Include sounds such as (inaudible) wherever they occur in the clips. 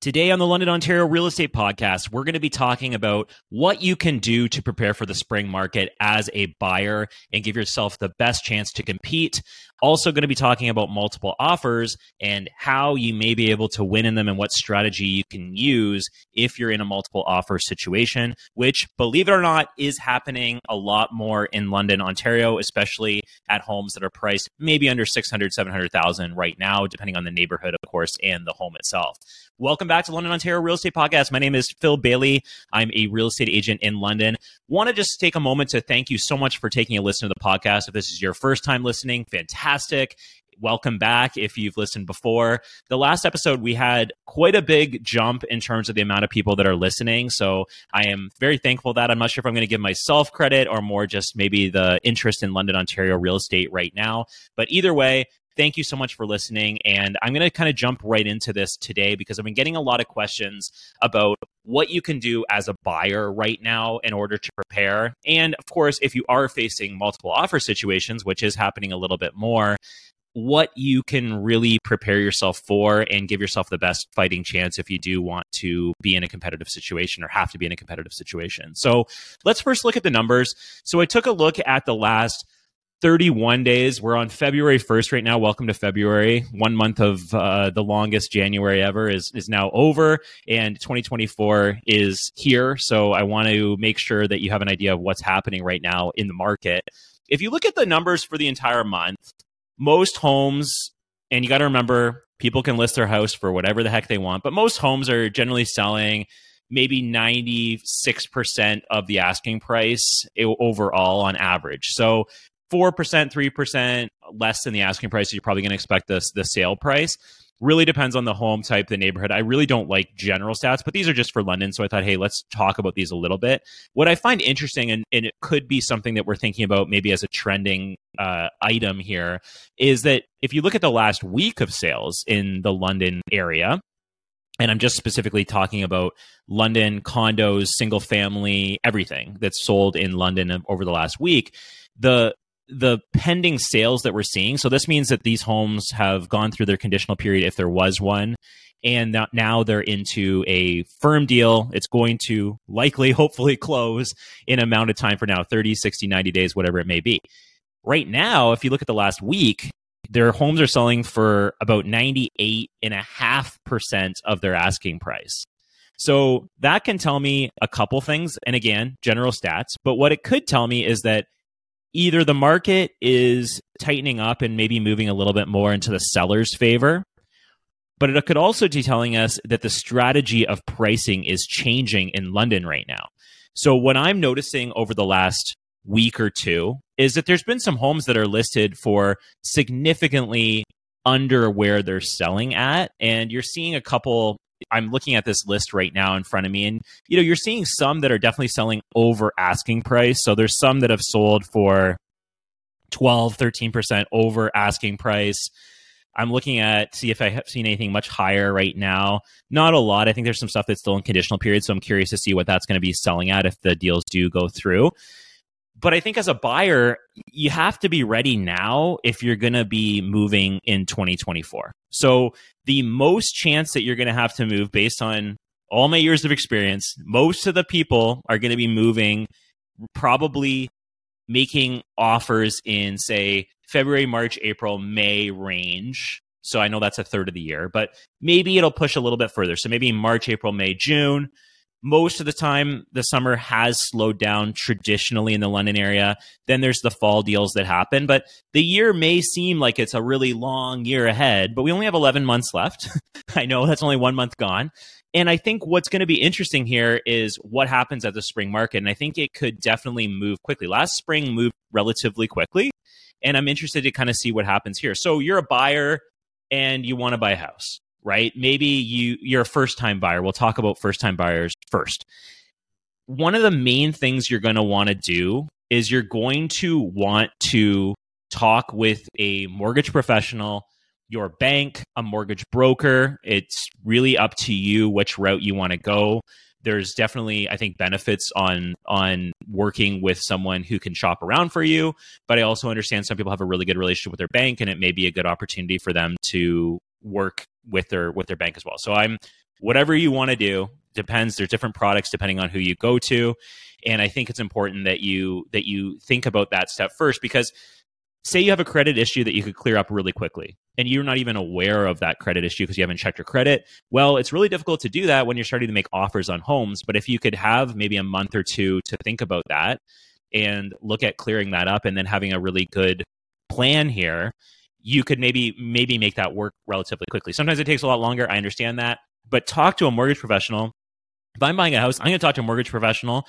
Today on the London, Ontario Real Estate Podcast, we're going to be talking about what you can do to prepare for the spring market as a buyer and give yourself the best chance to compete. Also, going to be talking about multiple offers and how you may be able to win in them and what strategy you can use if you're in a multiple offer situation, which, believe it or not, is happening a lot more in London, Ontario, especially at homes that are priced maybe under 600, 700,000 right now, depending on the neighborhood, of course, and the home itself. Welcome back to London, Ontario Real Estate Podcast. My name is Phil Bailey. I'm a real estate agent in London. Want to just take a moment to thank you so much for taking a listen to the podcast. If this is your first time listening, fantastic welcome back if you've listened before. The last episode, we had quite a big jump in terms of the amount of people that are listening. So I am very thankful that I'm not sure if I'm going to give myself credit or more just maybe the interest in London, Ontario real estate right now. But either way, thank you so much for listening. And I'm going to kind of jump right into this today because I've been getting a lot of questions about what you can do as a buyer right now in order to prepare. And of course, if you are facing multiple offer situations, which is happening a little bit more, what you can really prepare yourself for and give yourself the best fighting chance if you do want to be in a competitive situation or have to be in a competitive situation. So let's first look at the numbers. So I took a look at the last 31 days. We're on February 1st right now. Welcome to February. One month of uh, the longest January ever is, is now over, and 2024 is here. So I want to make sure that you have an idea of what's happening right now in the market. If you look at the numbers for the entire month, most homes, and you got to remember, people can list their house for whatever the heck they want, but most homes are generally selling maybe 96% of the asking price overall on average. So four percent, three percent less than the asking price, you're probably going to expect this the sale price. Really depends on the home type, the neighborhood. I really don't like general stats, but these are just for London. So I thought, hey, let's talk about these a little bit. What I find interesting, and, and it could be something that we're thinking about maybe as a trending uh, item here, is that if you look at the last week of sales in the London area, and I'm just specifically talking about London condos, single family, everything that's sold in London over the last week. The the pending sales that we're seeing. So this means that these homes have gone through their conditional period if there was one. And now they're into a firm deal. It's going to likely, (laughs) hopefully, close in amount of time for now 30, 60, 90 days, whatever it may be. Right now, if you look at the last week, their homes are selling for about 98.5% of their asking price. So that can tell me a couple things. And again, general stats. But what it could tell me is that either the market is tightening up and maybe moving a little bit more into the seller's favor, but it could also be telling us that the strategy of pricing is changing in London right now. So, what I'm noticing over the last week or two is that there's been some homes that are listed for significantly under where they're selling at. And you're seeing a couple I'm looking at this list right now in front of me, and you know, you're seeing some that are definitely selling over asking price. So there's some that have sold for 12, 13% over asking price. I'm looking at see if I have seen anything much higher right now. Not a lot. I think there's some stuff that's still in conditional period, so I'm curious to see what that's going to be selling at if the deals do go through. But I think as a buyer, you have to be ready now if you're going to be moving in 2024. So the most chance that you're going to have to move based on all my years of experience, most of the people are going to be moving probably making offers in say February, March, April, May range. So I know that's a third of the year, but maybe it'll push a little bit further. So maybe March, April, May, June most of the time the summer has slowed down traditionally in the London area. Then there's the fall deals that happen, but the year may seem like it's a really long year ahead, but we only have 11 months left. (laughs) I know that's only one month gone. And I think what's going to be interesting here is what happens at the spring market. And I think it could definitely move quickly. Last spring moved relatively quickly. And I'm interested to kind of see what happens here. So you're a buyer and you want to buy a house right? Maybe you you're a first time buyer. We'll talk about first time buyers first. One of the main things you're going to want to do is you're going to want to talk with a mortgage professional, your bank, a mortgage broker. It's really up to you which route you want to go. There's definitely, I think, benefits on on working with someone who can shop around for you. But I also understand some people have a really good relationship with their bank, and it may be a good opportunity for them to work with their with their bank as well. So I'm whatever you want to do depends there's different products depending on who you go to and i think it's important that you that you think about that step first because say you have a credit issue that you could clear up really quickly and you're not even aware of that credit issue because you haven't checked your credit well it's really difficult to do that when you're starting to make offers on homes but if you could have maybe a month or two to think about that and look at clearing that up and then having a really good plan here you could maybe maybe make that work relatively quickly. Sometimes it takes a lot longer i understand that but talk to a mortgage professional if I'm buying a house, I'm going to talk to a mortgage professional.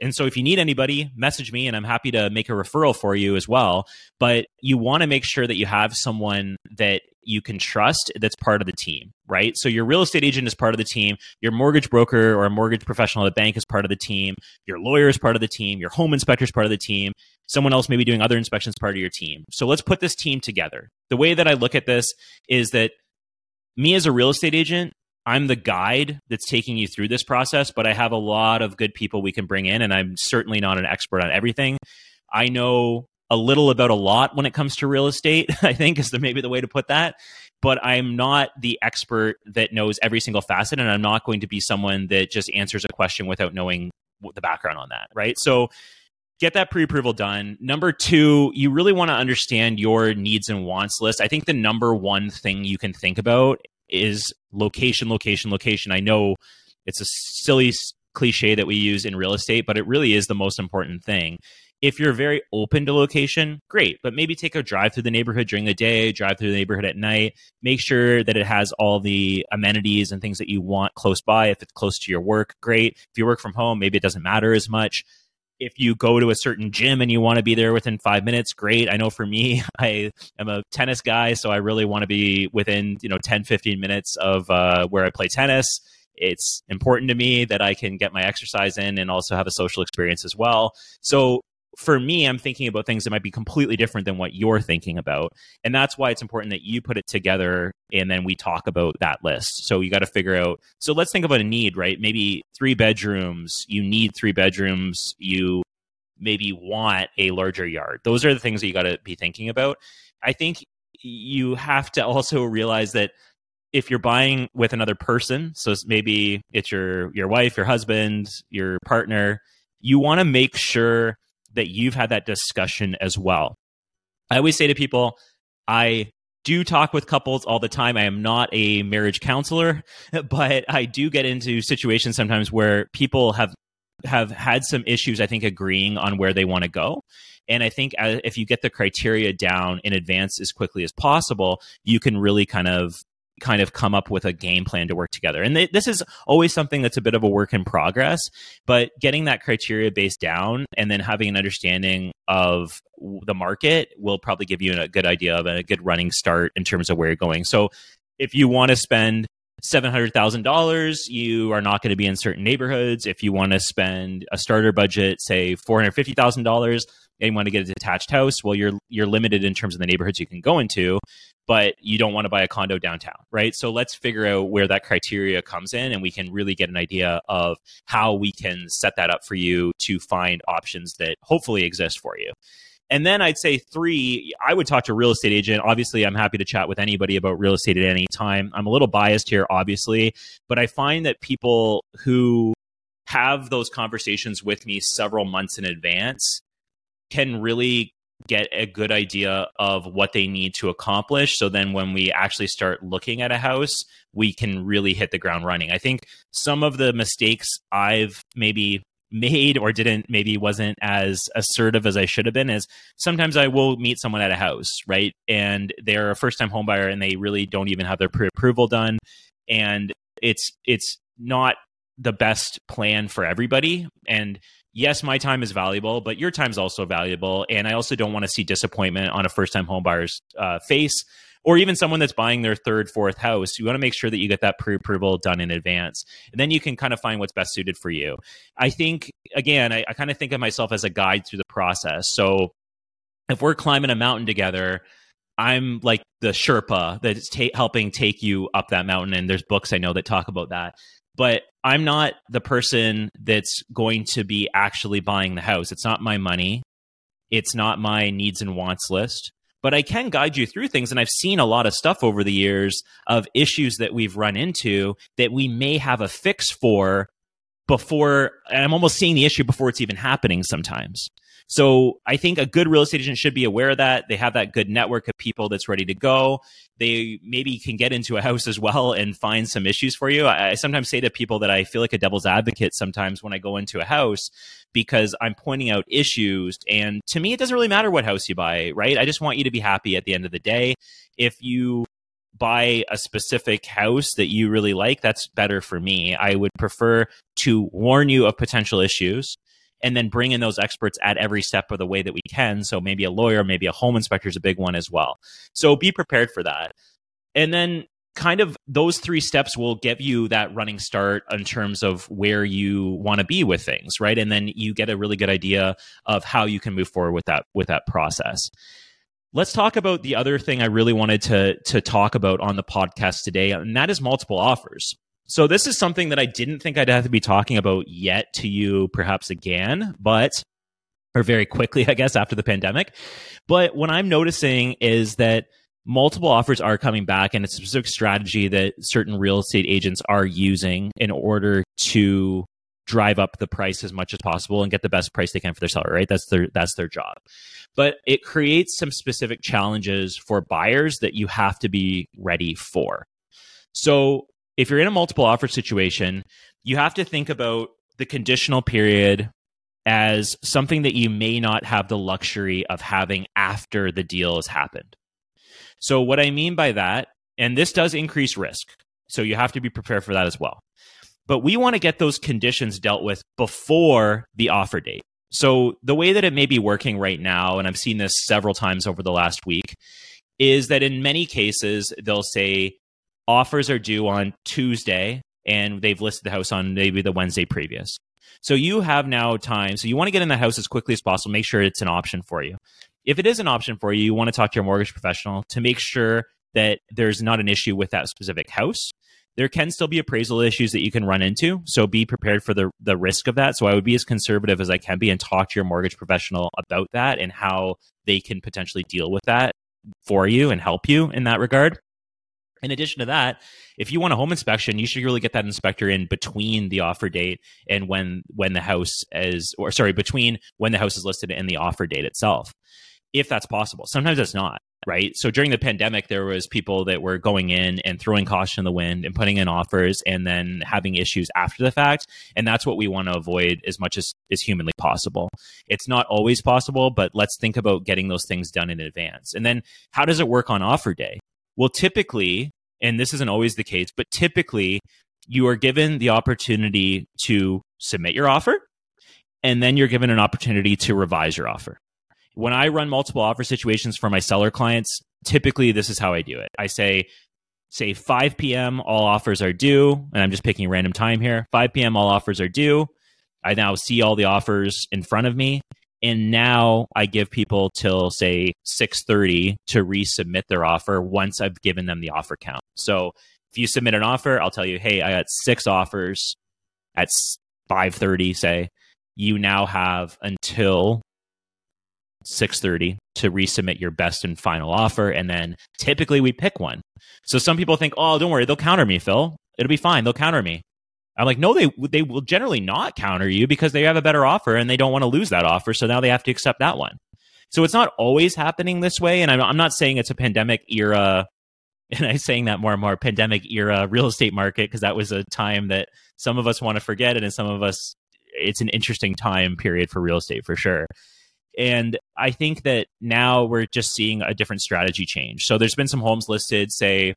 And so if you need anybody, message me and I'm happy to make a referral for you as well. But you want to make sure that you have someone that you can trust that's part of the team, right? So your real estate agent is part of the team, your mortgage broker or a mortgage professional at the bank is part of the team, your lawyer is part of the team, your home inspector is part of the team, someone else maybe doing other inspections part of your team. So let's put this team together. The way that I look at this is that me as a real estate agent, I'm the guide that's taking you through this process, but I have a lot of good people we can bring in, and I'm certainly not an expert on everything. I know a little about a lot when it comes to real estate, (laughs) I think is the, maybe the way to put that. But I'm not the expert that knows every single facet, and I'm not going to be someone that just answers a question without knowing the background on that, right? So get that pre-approval done. Number two, you really want to understand your needs and wants list. I think the number one thing you can think about is location, location, location. I know it's a silly cliche that we use in real estate, but it really is the most important thing. If you're very open to location, great, but maybe take a drive through the neighborhood during the day, drive through the neighborhood at night. Make sure that it has all the amenities and things that you want close by. If it's close to your work, great. If you work from home, maybe it doesn't matter as much if you go to a certain gym and you want to be there within five minutes, great. I know for me, (laughs) I am a tennis guy, so I really want to be within, you know, 10, 15 minutes of uh, where I play tennis. It's important to me that I can get my exercise in and also have a social experience as well. So for me, I'm thinking about things that might be completely different than what you're thinking about. And that's why it's important that you put it together and then we talk about that list. So you got to figure out. So let's think about a need, right? Maybe three bedrooms, you need three bedrooms, you maybe want a larger yard. Those are the things that you got to be thinking about. I think you have to also realize that if you're buying with another person, so maybe it's your your wife, your husband, your partner, you want to make sure that you've had that discussion as well. I always say to people, I do talk with couples all the time. I am not a marriage counselor, (laughs) but I do get into situations sometimes where people have have had some issues I think agreeing on where they want to go. And I think uh, if you get the criteria down in advance as quickly as possible, you can really kind of kind of come up with a game plan to work together. And this is always something that's a bit of a work in progress, but getting that criteria based down and then having an understanding of the market will probably give you a good idea of a good running start in terms of where you're going. So if you want to spend $700,000, you are not going to be in certain neighborhoods. If you want to spend a starter budget, say $450,000, and want to get a detached house, well, you're you're limited in terms of the neighborhoods you can go into but you don't want to buy a condo downtown, right? So let's figure out where that criteria comes in and we can really get an idea of how we can set that up for you to find options that hopefully exist for you. And then I'd say three, I would talk to a real estate agent. Obviously, I'm happy to chat with anybody about real estate at any time. I'm a little biased here, obviously, but I find that people who have those conversations with me several months in advance can really get a good idea of what they need to accomplish. So then when we actually start looking at a house, we can really hit the ground running. I think some of the mistakes I've maybe made or didn't maybe wasn't as assertive as I should have been is sometimes I will meet someone at a house, right? And they're a first time homebuyer and they really don't even have their pre-approval done and it's it's not the best plan for everybody and yes, my time is valuable, but your time is also valuable. And I also don't want to see disappointment on a first time homebuyer's uh, face or even someone that's buying their third, fourth house. You want to make sure that you get that pre approval done in advance. And then you can kind of find what's best suited for you. I think, again, I, I kind of think of myself as a guide through the process. So if we're climbing a mountain together, I'm like the Sherpa that's ta- helping take you up that mountain. And there's books I know that talk about that but I'm not the person that's going to be actually buying the house. It's not my money. It's not my needs and wants list. but I can guide you through things. And I've seen a lot of stuff over the years of issues that we've run into that we may have a fix for before, I'm almost seeing the issue before it's even happening sometimes. So I think a good real estate agent should be aware of that. They have that good network of people that's ready to go. They maybe can get into a (laughs) house as well and find some issues for you. I, I sometimes say to people that I feel like a devil's advocate sometimes when I go into a house because I'm pointing out issues. And to me, it doesn't really matter what house you buy, right? I just want you to be happy at the end of the day. If you buy a specific house that you really like, that's better for me. I would prefer to warn you of potential issues and then bring in those experts at every step of the way that we can. So maybe a lawyer, maybe a home inspector is a big one as well. So be prepared for that. And then kind of those three steps will give you that running start in terms of where you want to be with things, right? And then you get a really good idea of how you can move forward with that with that process. Let's talk about the other thing I really wanted to to talk about on the podcast today, and that is multiple offers. So this is something that I didn't think I'd have to be talking about yet to you perhaps again, but or very quickly, (laughs) I guess, after the pandemic. But what I'm noticing is that multiple offers are coming back and it's a specific strategy that certain real estate agents are using in order to drive up the price as much as possible and get the best price they can for their seller right? That's their that's their job. But it creates some specific challenges for buyers that you have to be ready for. So if you're in a multiple offer situation, you have to think about the conditional period as something that you may not have the luxury of having after the deal has happened. So, what I mean by that, and this does increase risk, so you have to be prepared for that as well. But we want to get those conditions dealt with before the offer date. So, the way that it may be working right now, and I've seen this several times over the last week, is that in many cases, they'll say, offers are due on Tuesday and they've listed the house on maybe the Wednesday previous. So you have now time. So you want to get in the house as quickly as possible, make sure it's an option for you. If it is an option for you, you want to talk to your mortgage professional to make sure that there's not an issue with that specific house. There can still be appraisal issues that you can run into. So be prepared for the, the risk of that. So I would be as conservative as I can be and talk to your mortgage professional about that and how they can potentially deal with that for you and help you in that regard. In addition to that, if you want a home inspection, you should really get that inspector in between the offer date and when when the house is or sorry, between when the house is listed and the offer date itself. If that's possible. Sometimes it's not, right? So during the pandemic there was people that were going in and throwing caution in the wind and putting in offers and then having issues after the fact, and that's what we want to avoid as much as is humanly possible. It's not always possible, but let's think about getting those things done in advance. And then how does it work on offer day? Well, typically, and this isn't always the case, but typically you are given the opportunity to submit your offer and then you're given an opportunity to revise your offer. When I run multiple offer situations for my seller clients, typically this is how I do it. I say, say 5 p.m., all offers are due, and I'm just picking a random time here. 5 p.m., all offers are due. I now see all the offers in front of me and now I give people till say 6:30 to resubmit their offer once I've given them the offer count. So if you submit an offer, I'll tell you, "Hey, I got 6 offers at 5:30 say. You now have until 6:30 to resubmit your best and final offer and then typically we pick one. So some people think, "Oh, don't worry, they'll counter me, Phil. It'll be fine. They'll counter me." I'm like, no, they they will generally not counter you because they have a better offer and they don't want to lose that offer, so now they have to accept that one. So it's not always happening this way, and I'm, I'm not saying it's a pandemic era, (laughs) and I'm saying that more and more pandemic era real estate market because that was a time that some of us want to forget and some of us it's an interesting time period for real estate for sure. And I think that now we're just seeing a different strategy change. So there's been some homes listed, say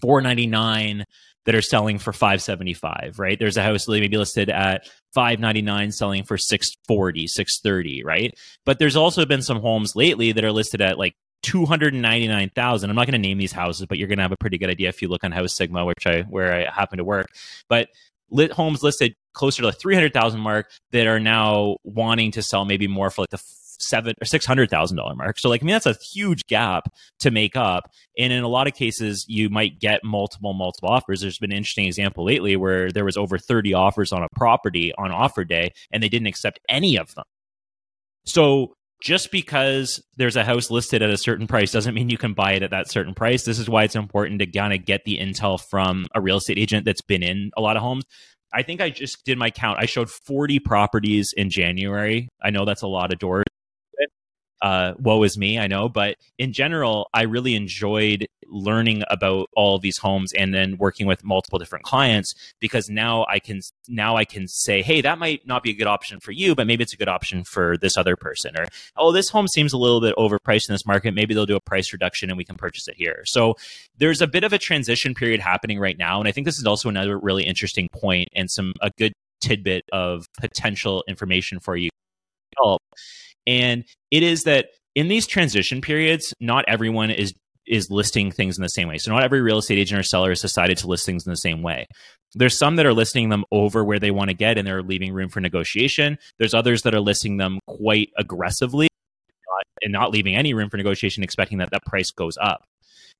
499 that are selling for 575 right? There's a house that maybe listed at 599 selling for 640 630 right? But there's also been some homes lately that are listed at like 299,000 I'm not going to name these houses but you're going to have a pretty good idea if you look on HouseSigma which I where I happen to work. But lit homes listed closer to the 300,000 mark that are now wanting to sell maybe more for like the seven or six hundred thousand dollar mark. So like I mean that's a huge gap to make up. And in a lot of cases you might get multiple, multiple offers. There's been an interesting example lately where there was over 30 offers on a property on offer day and they didn't accept any of them. So just because there's a house listed at a certain price doesn't mean you can buy it at that certain price. This is why it's important to kind of get the intel from a real estate agent that's been in a lot of homes. I think I just did my count. I showed 40 properties in January. I know that's a lot of doors uh, woe is me, I know. But in general, I really enjoyed learning about all these homes and then working with multiple different clients because now I can now I can say, hey, that might not be a good option for you, but maybe it's a good option for this other person. Or oh, this home seems a little bit overpriced in this market. Maybe they'll do a price reduction and we can purchase it here. So there's a bit of a transition period happening right now, and I think this is also another really interesting point and some a good tidbit of potential information for you and it is that in these transition periods, not everyone is is listing things in the same way. So not every real estate agent or seller has decided to list things in the same way. There's some that are listing them over where they want to get and they're leaving room for negotiation. There's others that are listing them quite aggressively and not leaving any room for negotiation, expecting that that price goes up.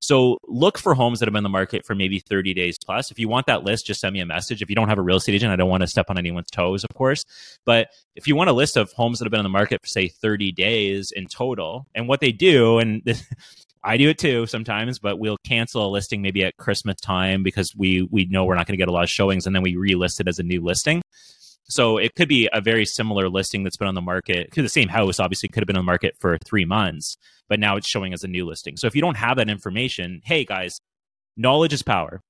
So look for homes that have been in the market for maybe 30 days plus. If you want that list, just send me a message. If you don't have a real estate agent, I don't want to step on anyone's toes, of course. But if you want a list of homes that have been on the market for say 30 days in total, and what they do, and (laughs) I do it too sometimes, but we'll cancel a listing maybe at Christmas time because we we know we're not going to get a lot of showings, and then we relist it as a new listing. So it could be a very similar listing that's been on the market. The same house obviously could have been on the market for three months, but now it's showing as a new listing. So if you don't have that information, hey guys, knowledge is power.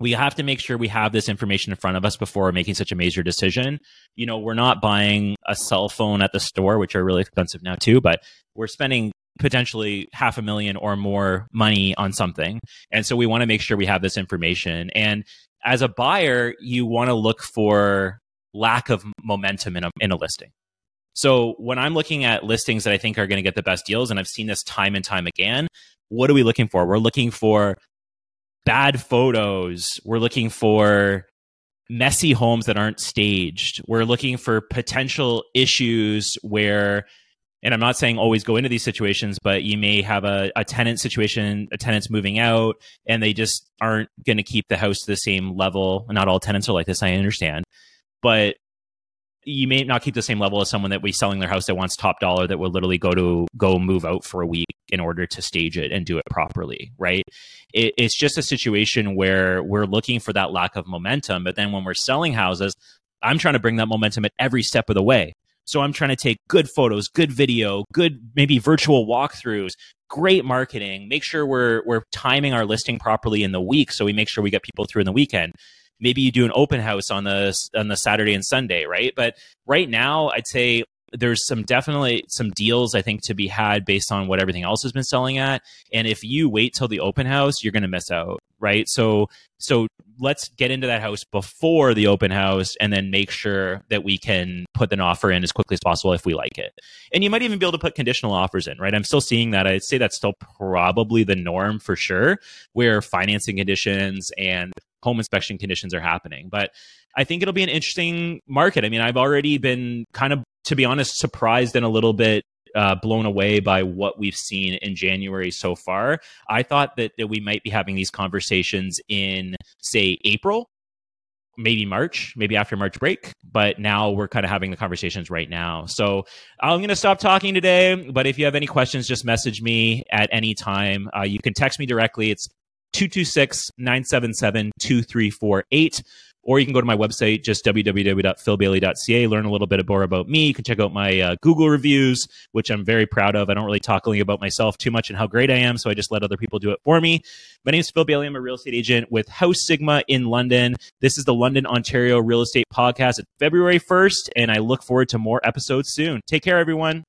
We have to make sure we have this information in front of us before making such a major decision. You know, we're not buying a cell phone at the store, which are really expensive now too, but we're spending potentially half a million or more money on something. And so we want to make sure we have this information. And as a buyer, you want to look for lack of momentum in a, in a listing. So when I'm looking at listings that I think are going to get the best deals, and I've seen this time and time again, what are we looking for? We're looking for bad photos. We're looking for messy homes that aren't staged. We're looking for potential issues where, and I'm not saying always go into these situations, but you may have a, a tenant situation, a tenant's moving out, and they just aren't going to keep the house to the same level. Not all tenants are like this, I understand. But you may not keep the same level as someone that we selling their house that wants top dollar that will literally go to go move out for a week in order to stage it and do it properly right? It, it's just a situation where we're looking for that lack of momentum but then when we're selling houses i'm trying to bring that momentum at every step of the way. So i'm trying to take good photos good video good maybe virtual walkthroughs great marketing make sure we're we're timing our listing properly in the week so we make sure we get people through in the weekend maybe you do an open house on the on the Saturday and Sunday, right? But right now, I'd say there's some definitely some deals I think to be had based on what everything else has been selling at. And if you wait till the open house, you're going to miss out, right? So so let's get into that house before the open house and then make sure that we can put an offer in as quickly as possible if we like it. And you might even be able to put conditional offers in, right? I'm still seeing that. I'd say that's still probably the norm for sure, where financing conditions and home inspection conditions are happening. But I think it'll be an interesting market. I mean, I've already been kind of, to be honest, surprised and a little bit uh, blown away by what we've seen in January so far. I thought that, that we might be having these conversations in, say, April, maybe March, maybe after March break, but now we're kind of having the conversations right now. So I'm going to stop talking today, but if you have any questions, just message me at any time. Uh, you can text me directly. It's 226 977 2348. Or you can go to my website, just www.philbailey.ca, learn a little bit more about me. You can check out my uh, Google reviews, which I'm very proud of. I don't really talk about myself too much and how great I am, so I just let other people do it for me. My name is Phil Bailey. I'm a real estate agent with HouseSigma in London. This is the London, Ontario Real Estate Podcast. February 1st, and I look forward to more episodes soon. Take care, everyone.